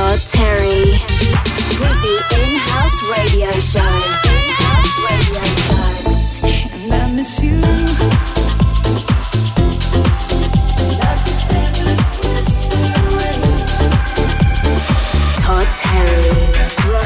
Todd Terry. Groovy In House Radio Show.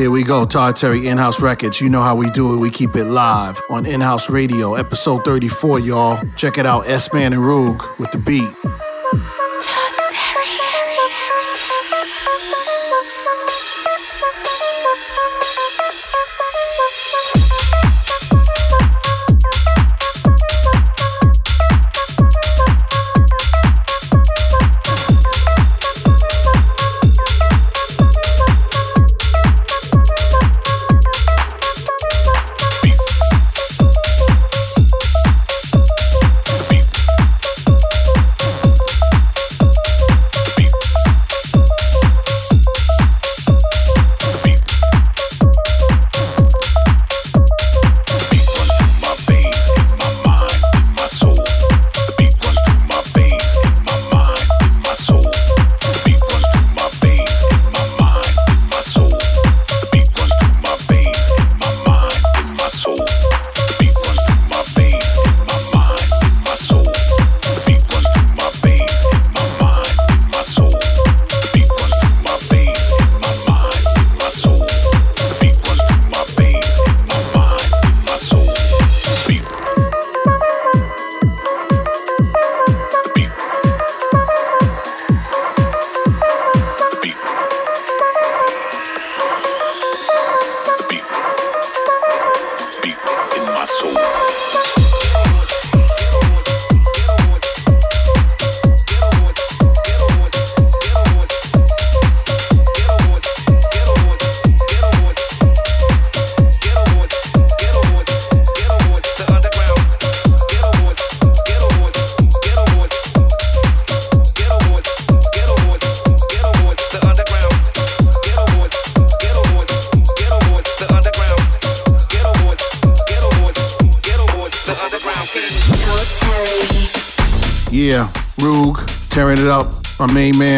Here we go, Todd Terry In House Records. You know how we do it, we keep it live on In House Radio, episode 34, y'all. Check it out, S Man and Roog with the beat.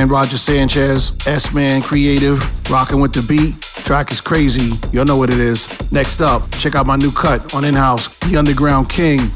Man Roger Sanchez, S Man Creative, rocking with the beat. Track is crazy. You'll know what it is. Next up, check out my new cut on In House, The Underground King.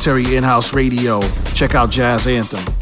Terry In House Radio. Check out Jazz Anthem.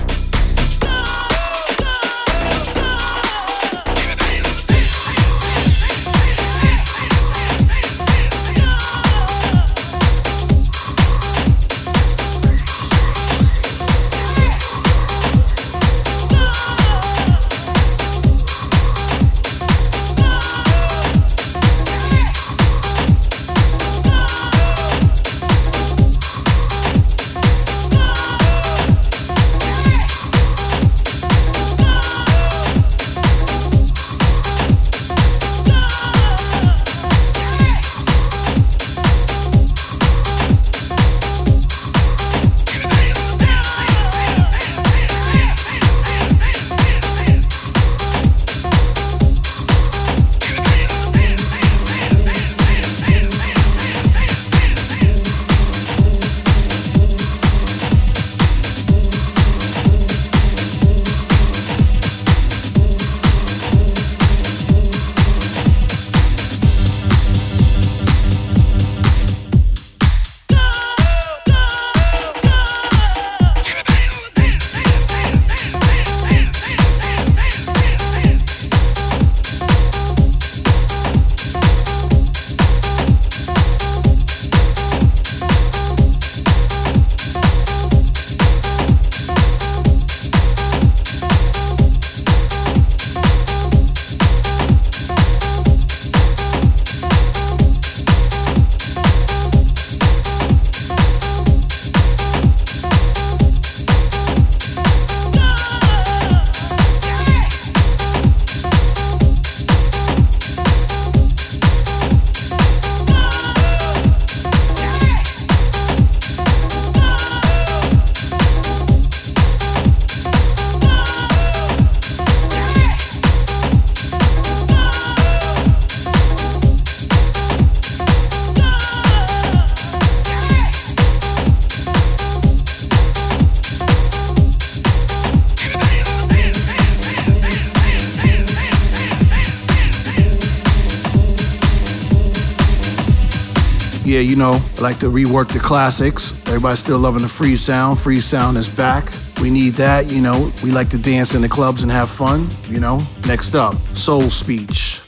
I like to rework the classics. Everybody's still loving the free sound. Free sound is back. We need that, you know. We like to dance in the clubs and have fun, you know. Next up, Soul Speech.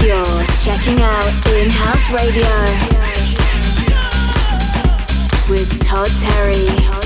You're checking out In House Radio with Todd Terry.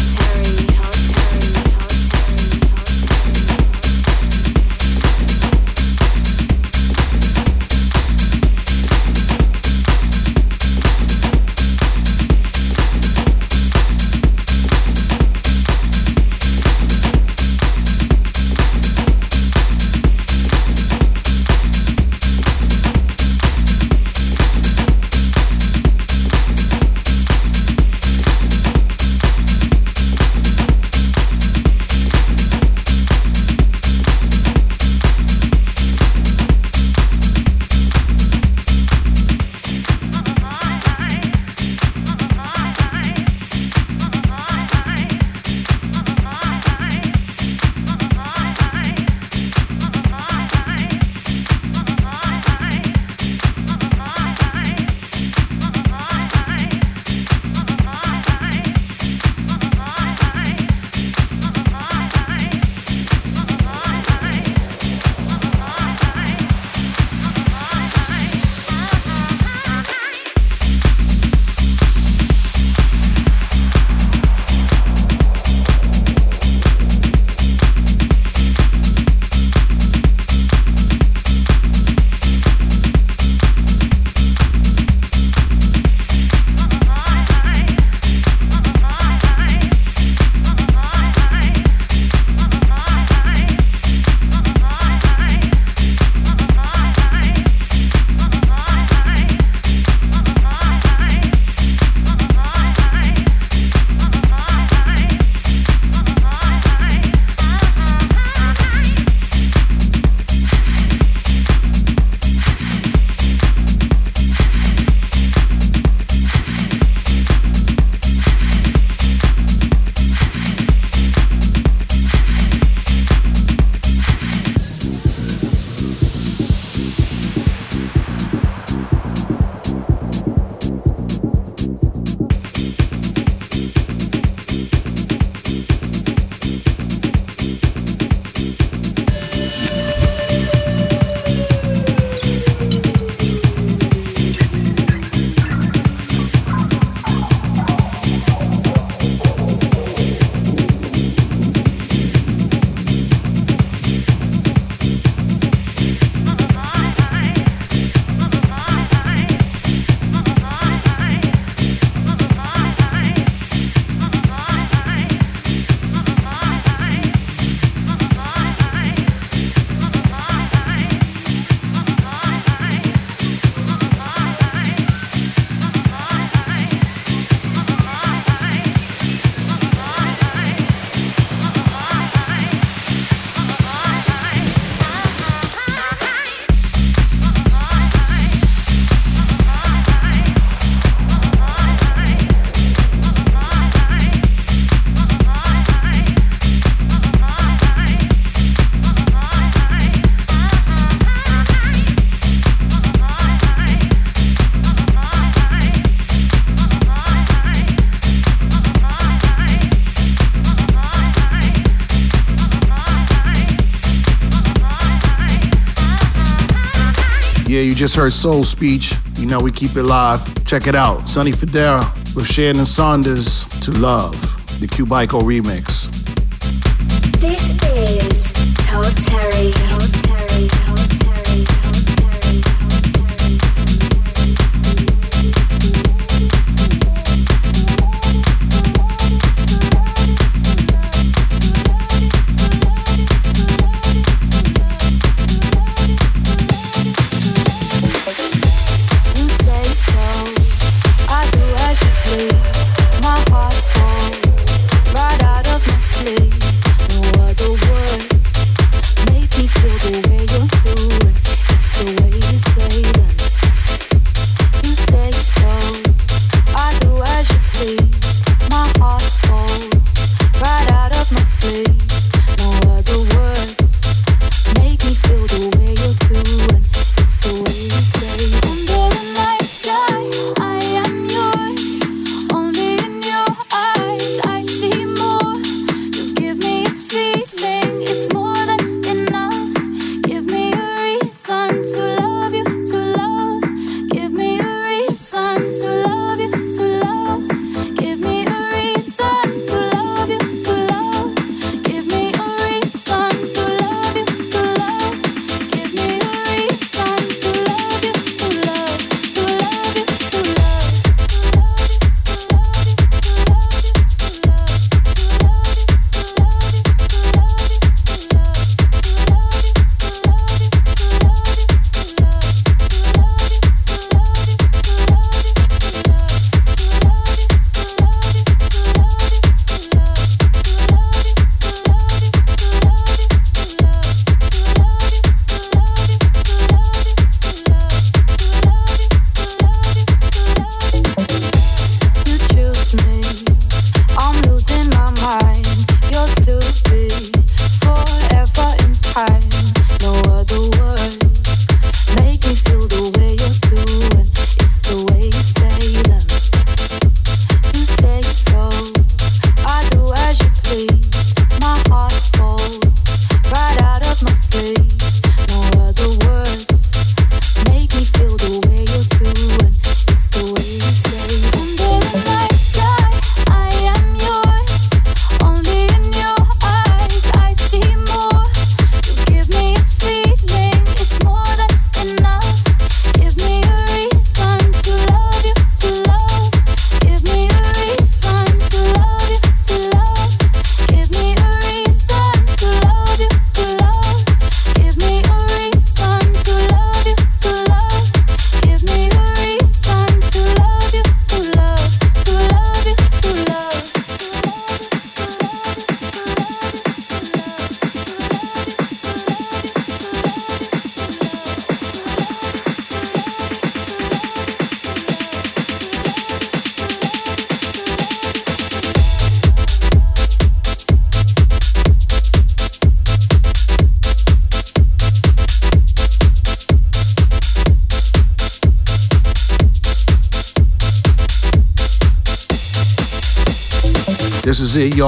just heard Soul Speech. You know we keep it live. Check it out. Sonny Fodera with Shannon Saunders to Love, the Cubico remix. This is Todd Terry. Todd Terry.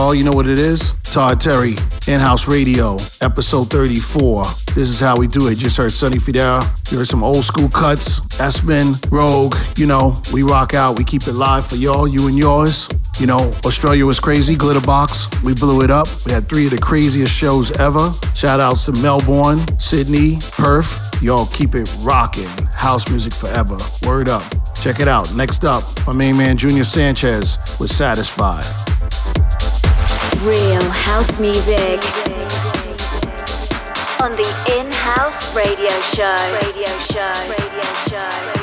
y'all. You know what it is? Todd Terry, In House Radio, episode 34. This is how we do it. Just heard Sunny Fidel. You heard some old school cuts. Espen, Rogue. You know, we rock out. We keep it live for y'all, you and yours. You know, Australia was crazy. Glitterbox, we blew it up. We had three of the craziest shows ever. Shout outs to Melbourne, Sydney, Perth. Y'all keep it rocking. House music forever. Word up. Check it out. Next up, my main man Junior Sanchez was satisfied. Real house music on the In House Radio Show. Radio Show. Radio Show.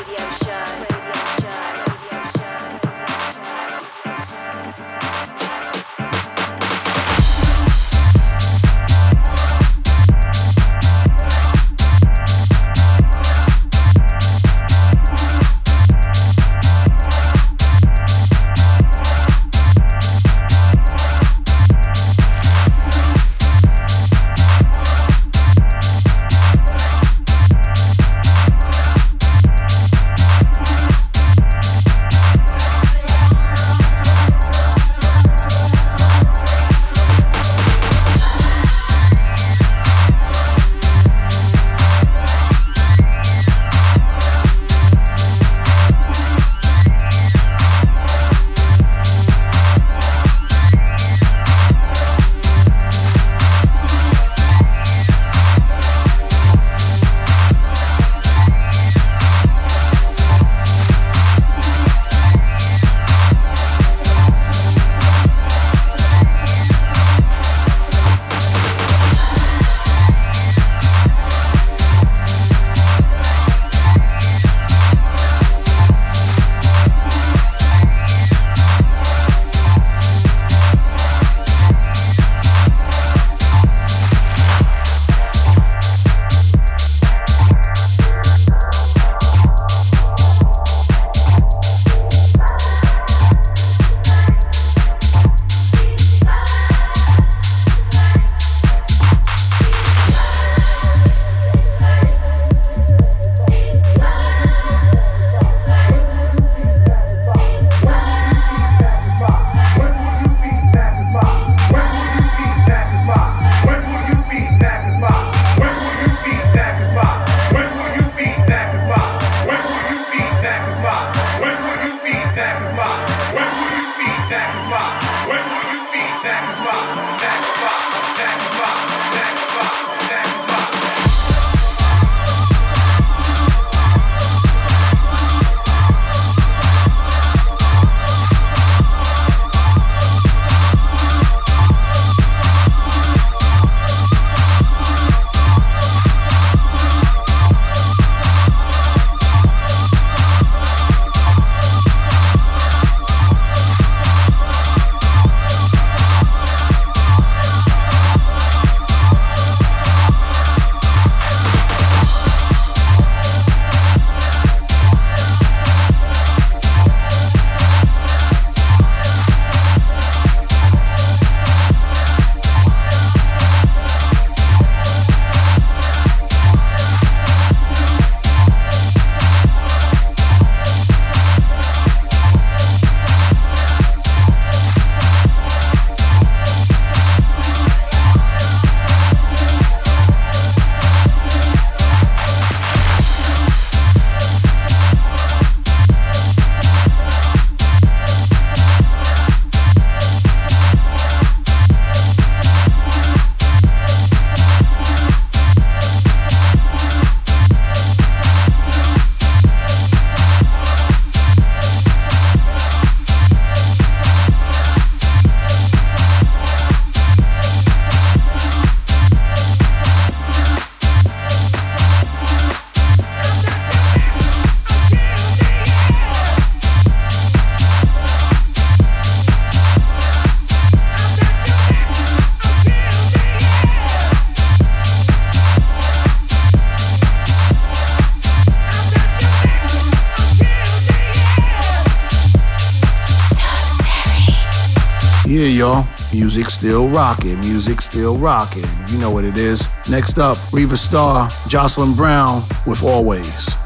Still rocking, music still rocking. You know what it is. Next up, Riva Starr, Jocelyn Brown with Always.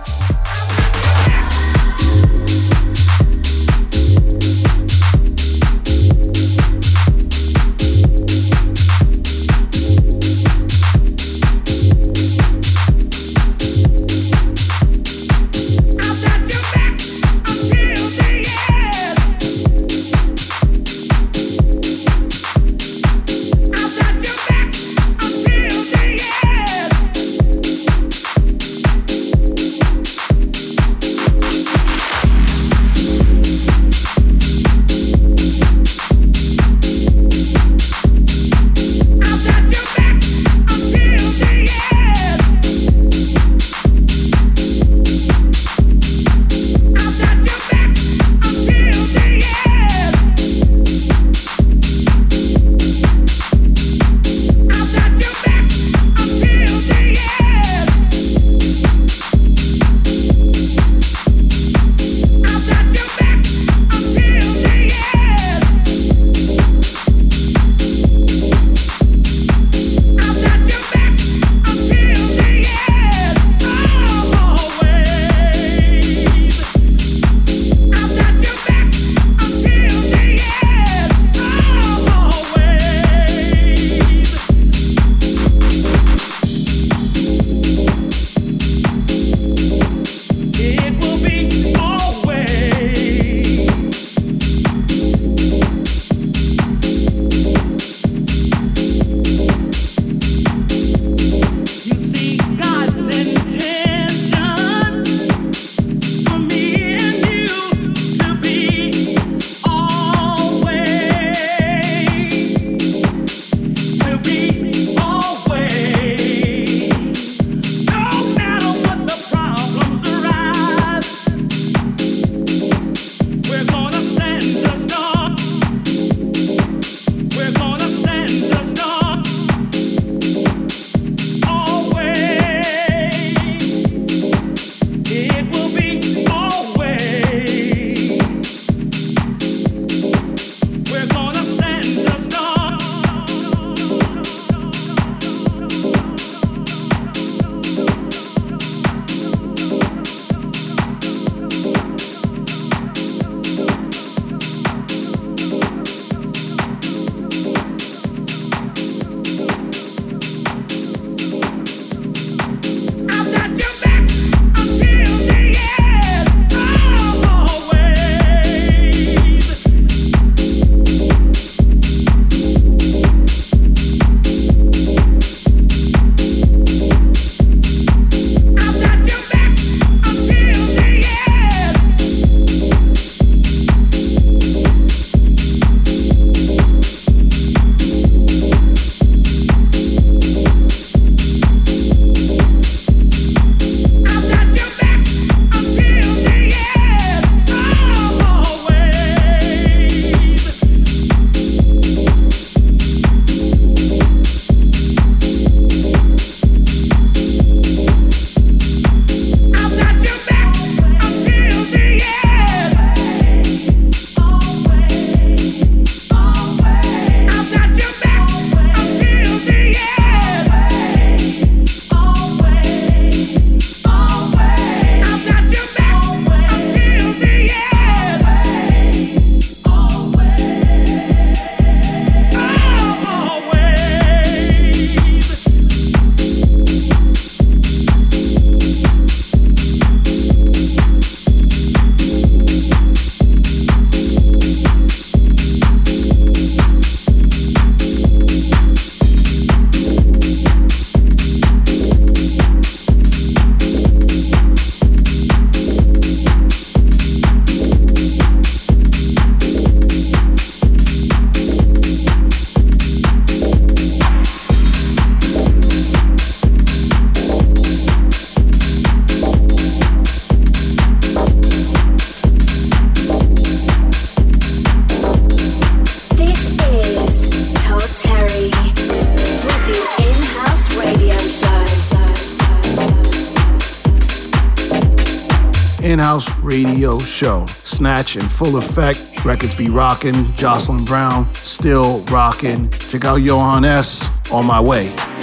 In-house radio show. Snatch in full effect. Records be rocking. Jocelyn Brown still rocking. Check out Johan S. On my way.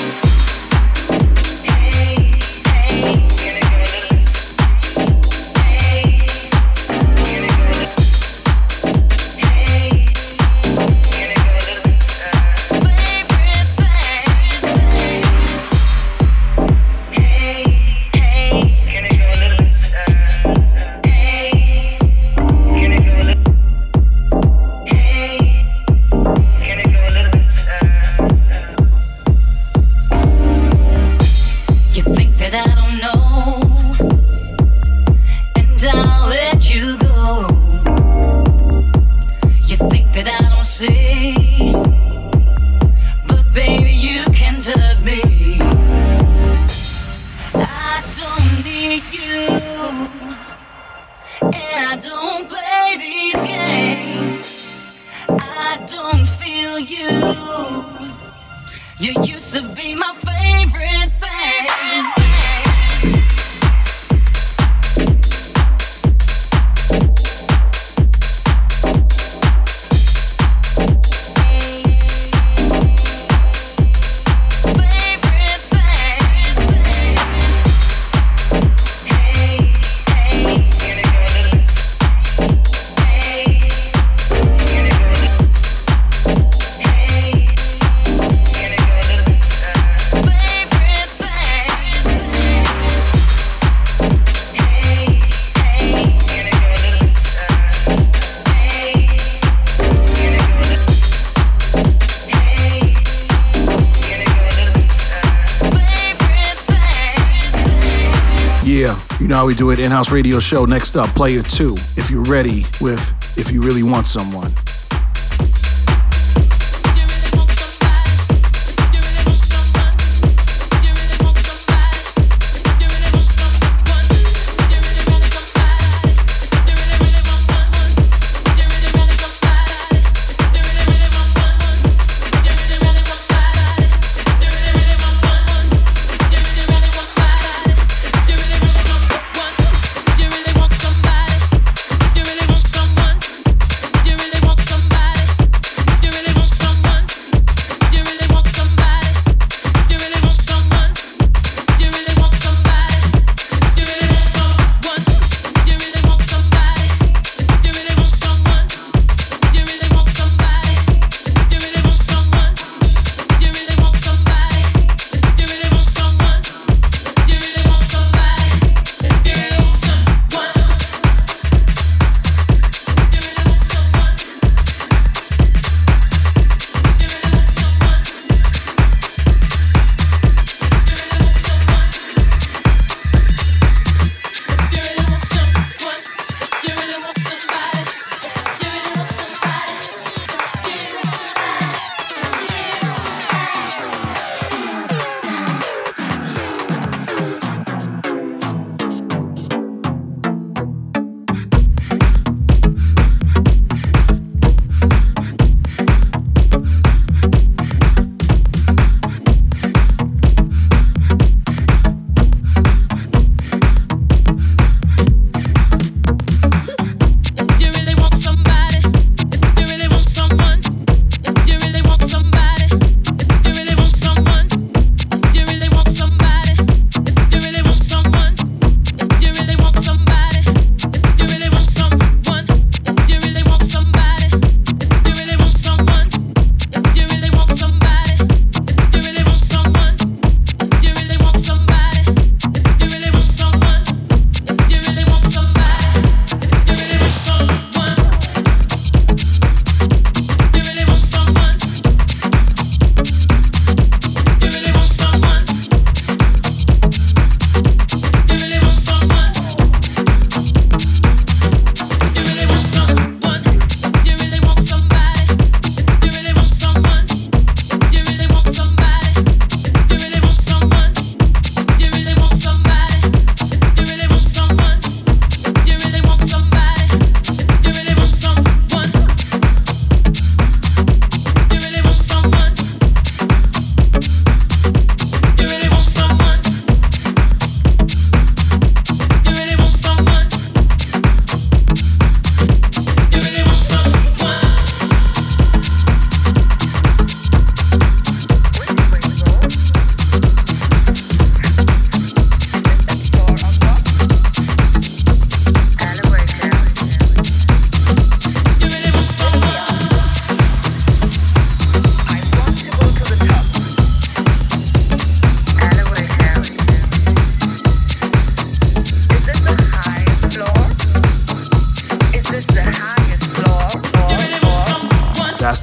How we do it. In-house radio show. Next up, player two. If you're ready with If You Really Want Someone.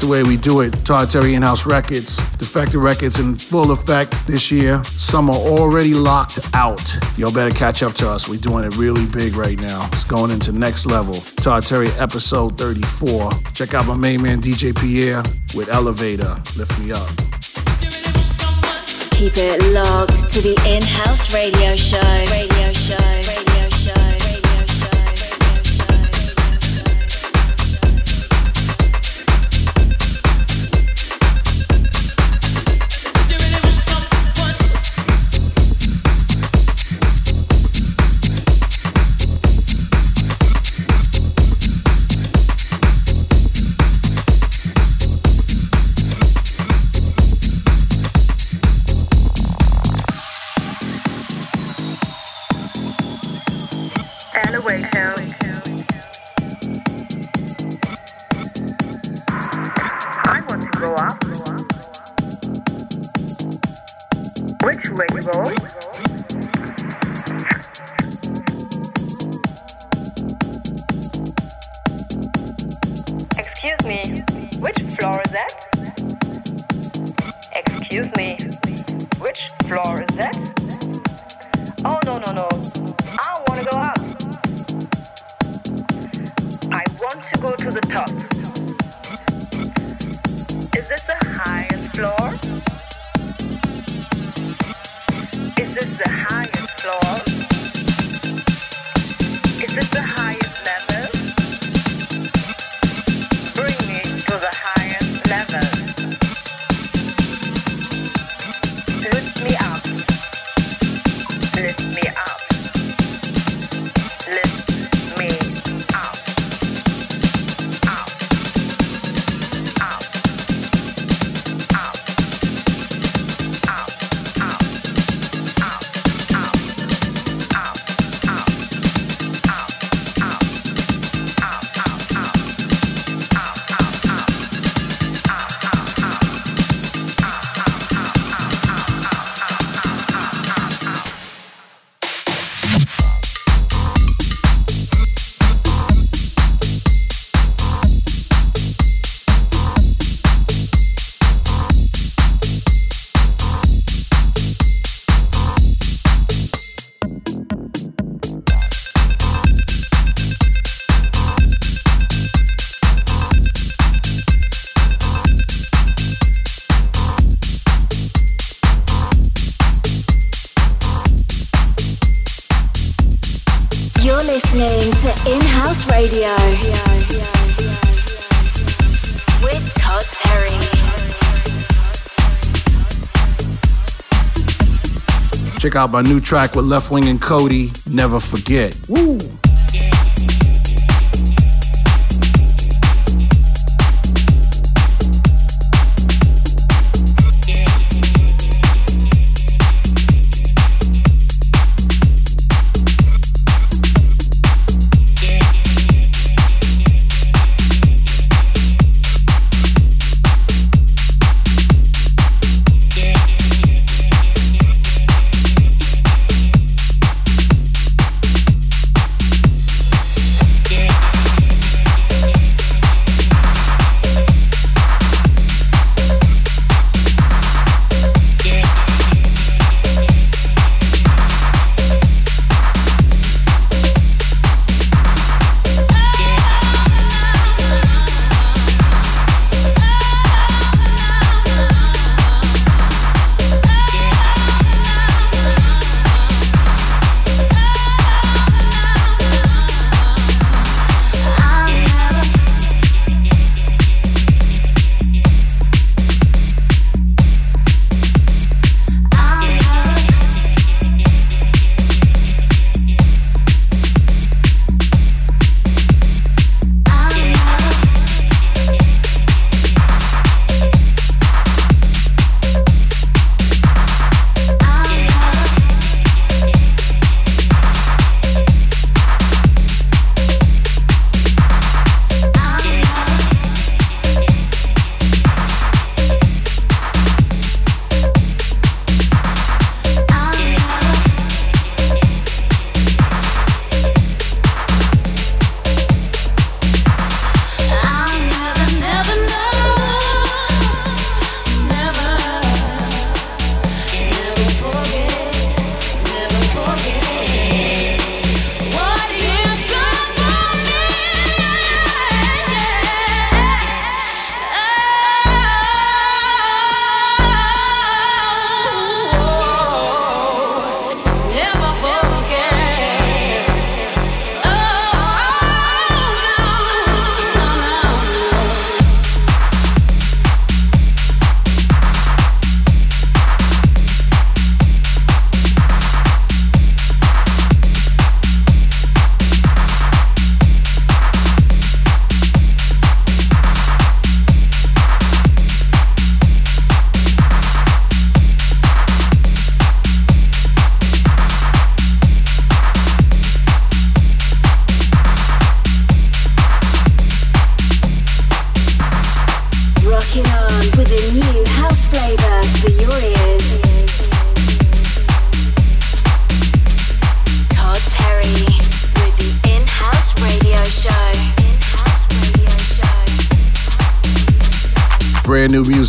Way we do it. Todd Terry In-House Records. Defected Records in full effect this year. Some are already locked out. Y'all better catch up to us. We're doing it really big right now. It's going into next level. Todd Terry episode 34. Check out my main man DJ Pierre with Elevator. Lift me up. Keep it locked to the in-house radio show. Radio show. Radio out my new track with Leftwing and Kody, Never Forget. Woo!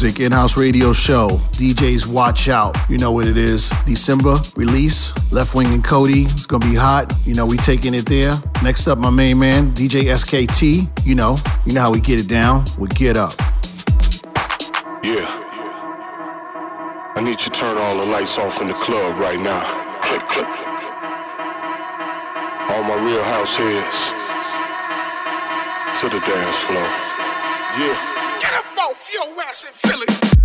Music, in house radio show. DJs, watch out. You know what it is. December release, Leftwing and Kody. It's gonna be hot. You know, we taking it there. Next up, my main man, DJ SKT. You know, you know how we get it down. We get up. Yeah. I need you to turn all the lights off in the club right now. All my real house heads to the dance floor. Yeah. Your feel it.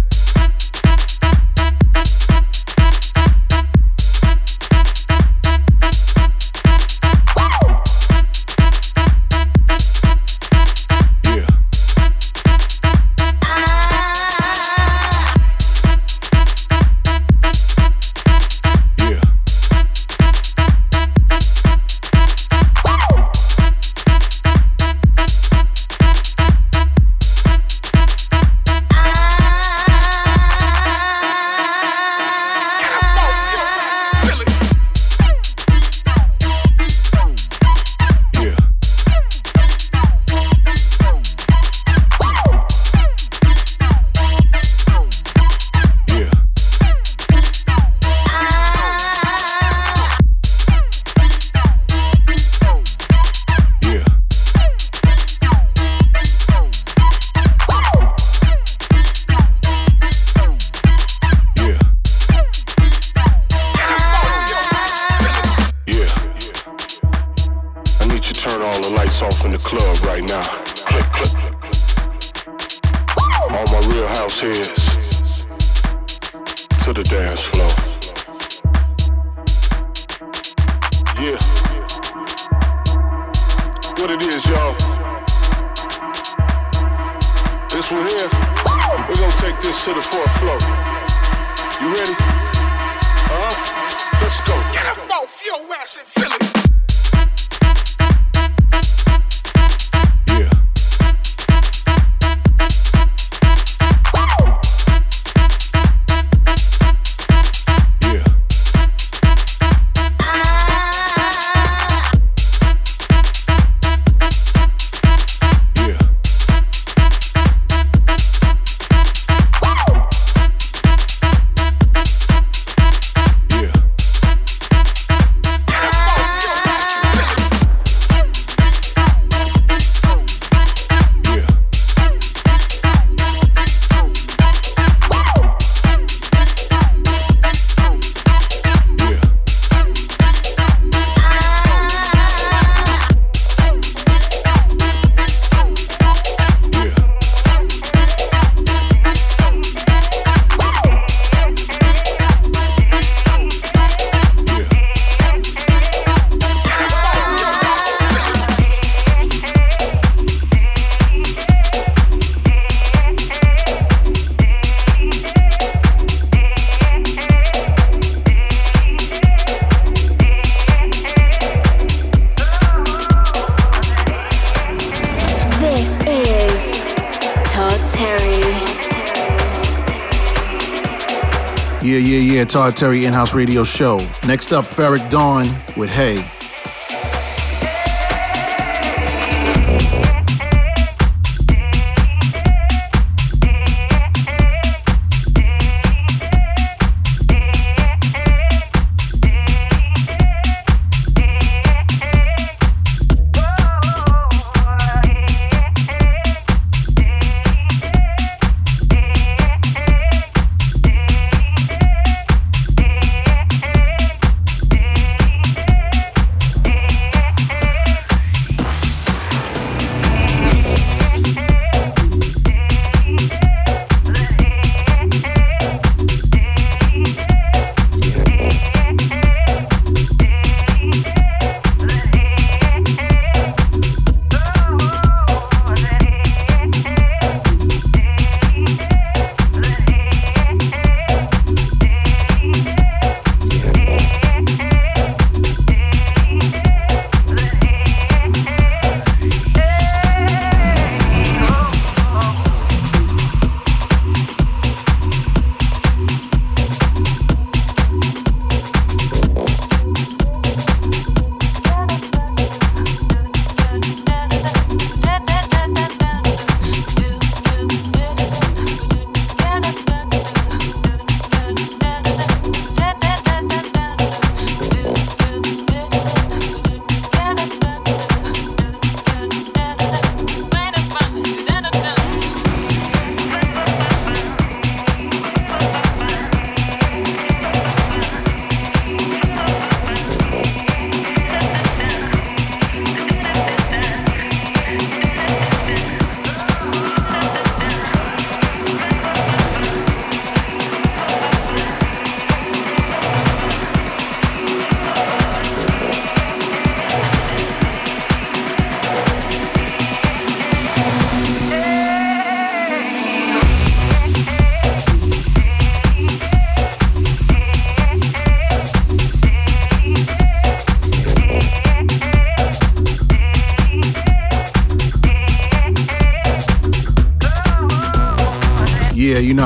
Todd Terry in-house radio show. Next up, Ferreck Dawn with Hey.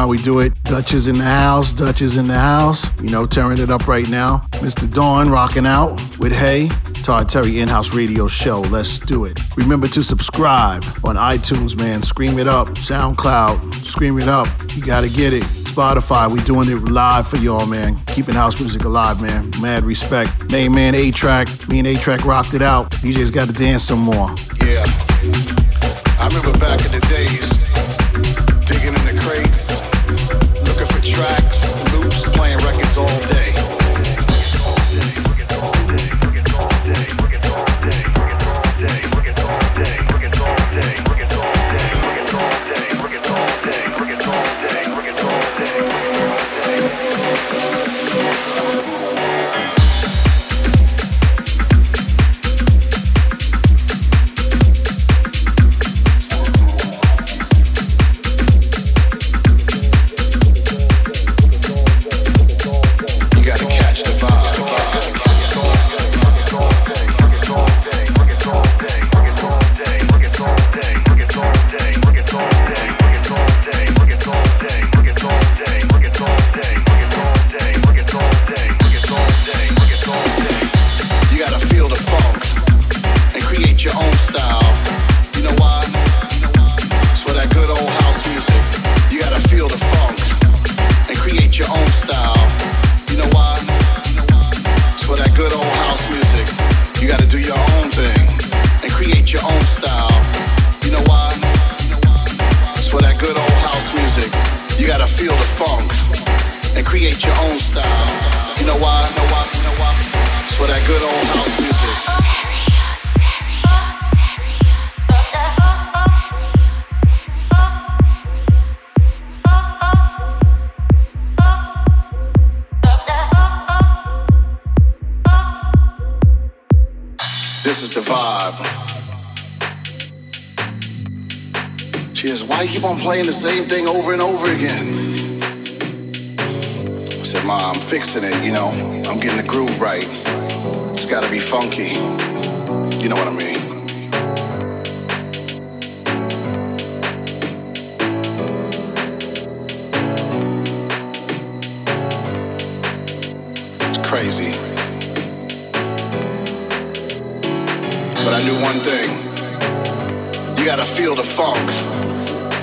How we do it. Dutch is in the house, Dutch is in the house. You know, tearing it up right now. Mr. Dawn rocking out with Hey. Todd Terry in-house radio show. Let's do it. Remember to subscribe on iTunes, man. Scream it up. SoundCloud, scream it up. You gotta get it. Spotify, we doing it live for y'all, man. Keeping house music alive, man. Mad respect. Main man A-Trak. Me and A-Trak rocked it out. DJ's got to dance some more. Yeah. I remember back in the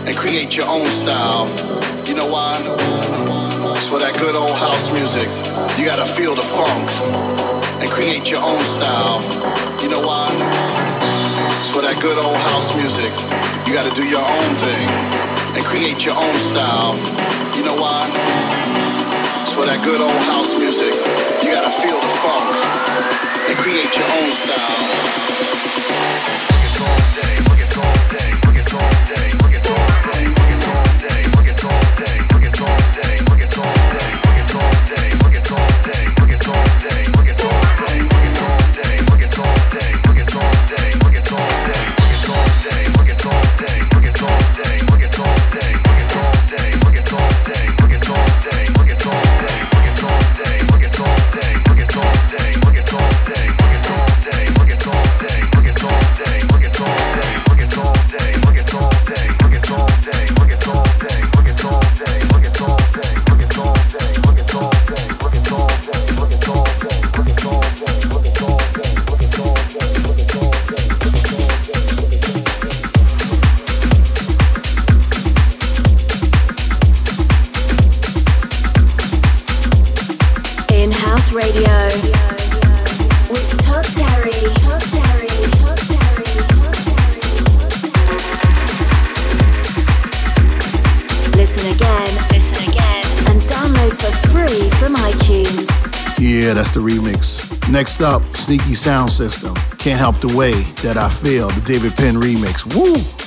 and create your own style. You know why? It's for that good old house music. You gotta feel the funk and create your own style. You know why? It's for that good old house music. You gotta do your own thing and create your own style. You know why? It's for that good old house music. You gotta feel the funk and create your own style. In-house Next up, Sneaky Sound System. Can't help the way that I feel. The David Penn remix. Woo!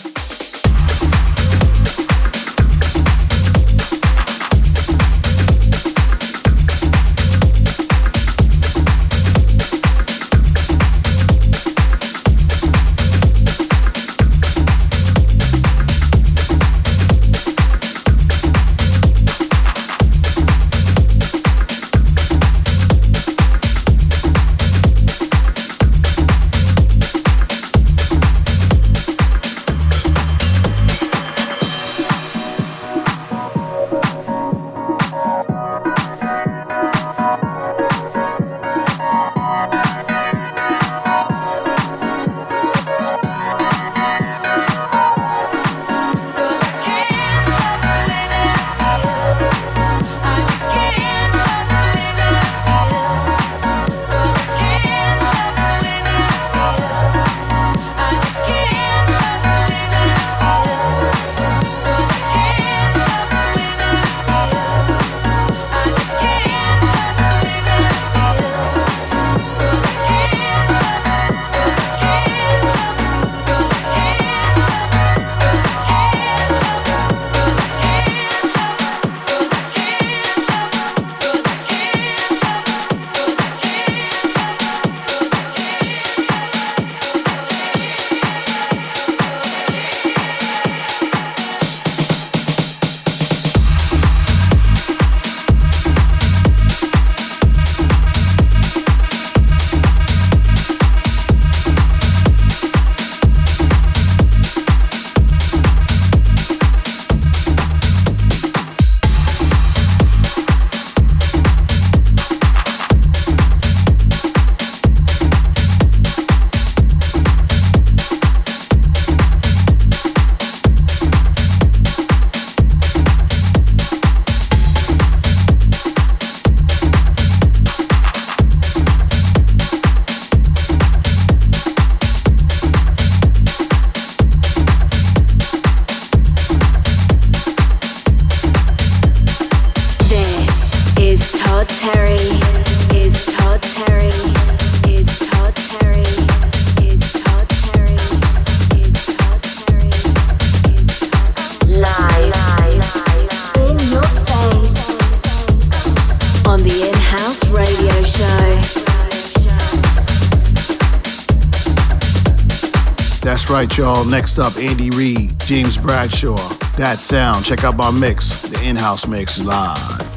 Next up, Andy Reid, James Bradshaw. That sound. Check out my mix, the in house mix live.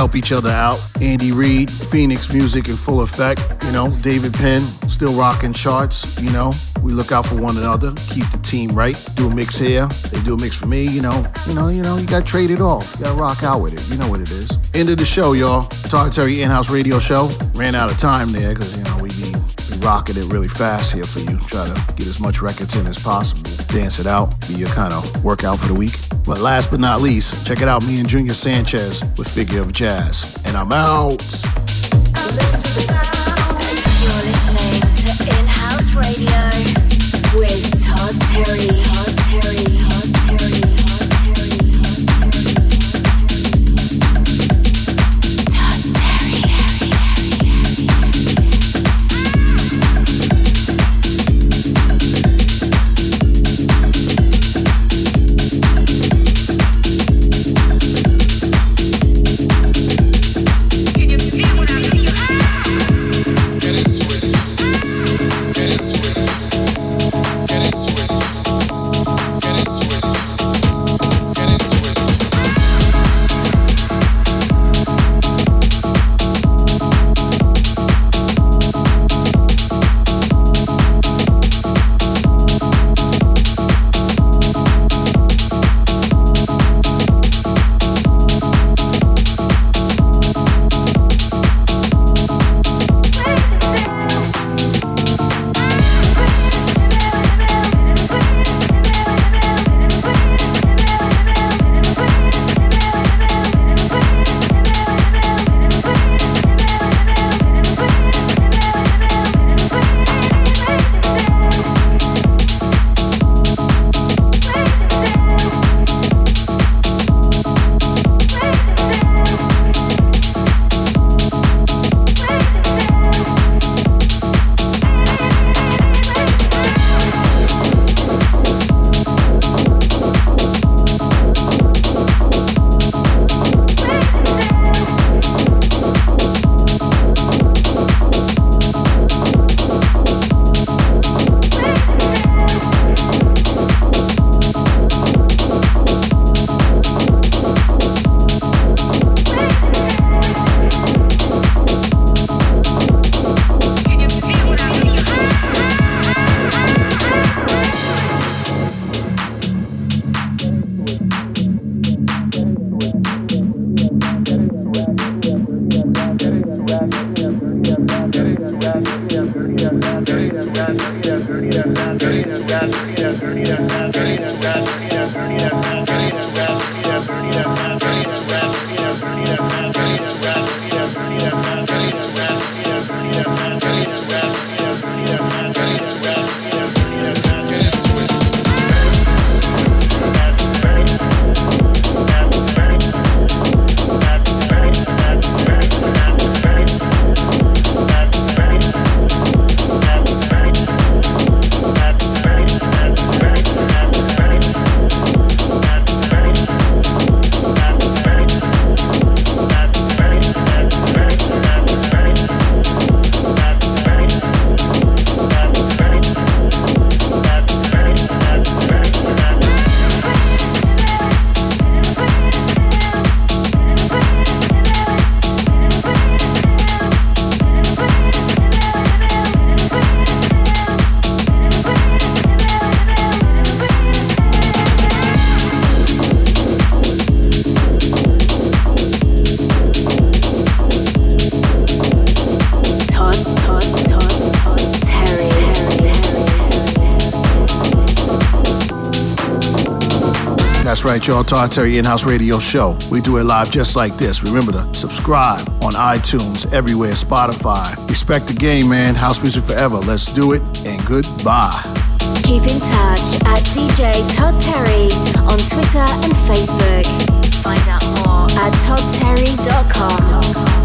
Help each other out. Andy Reid, Phoenix Music in full effect. You know, David Penn, still rocking charts. You know, we look out for one another, keep the team right. Do a mix here, they do a mix for me. You know, you know, you know, you got to trade it off. You got to rock out with it. You know what it is. End of the show, y'all. Todd Terry in-house radio show. Ran out of time there because you know we be rocking it really fast here for you. Try to get as much records in as possible. Dance it out. Be your kind of workout for the week. But last but not least, check it out, me and Junior Sanchez with Figure of Jazz. And I'm out. Right, y'all. Todd Terry In-House Radio Show. We do it live just like this. Remember to subscribe on iTunes, everywhere, Spotify. Respect the game, man. House music forever. Let's do it, and goodbye. Keep in touch at DJ Todd Terry on Twitter and Facebook. Find out more at toddterry.com.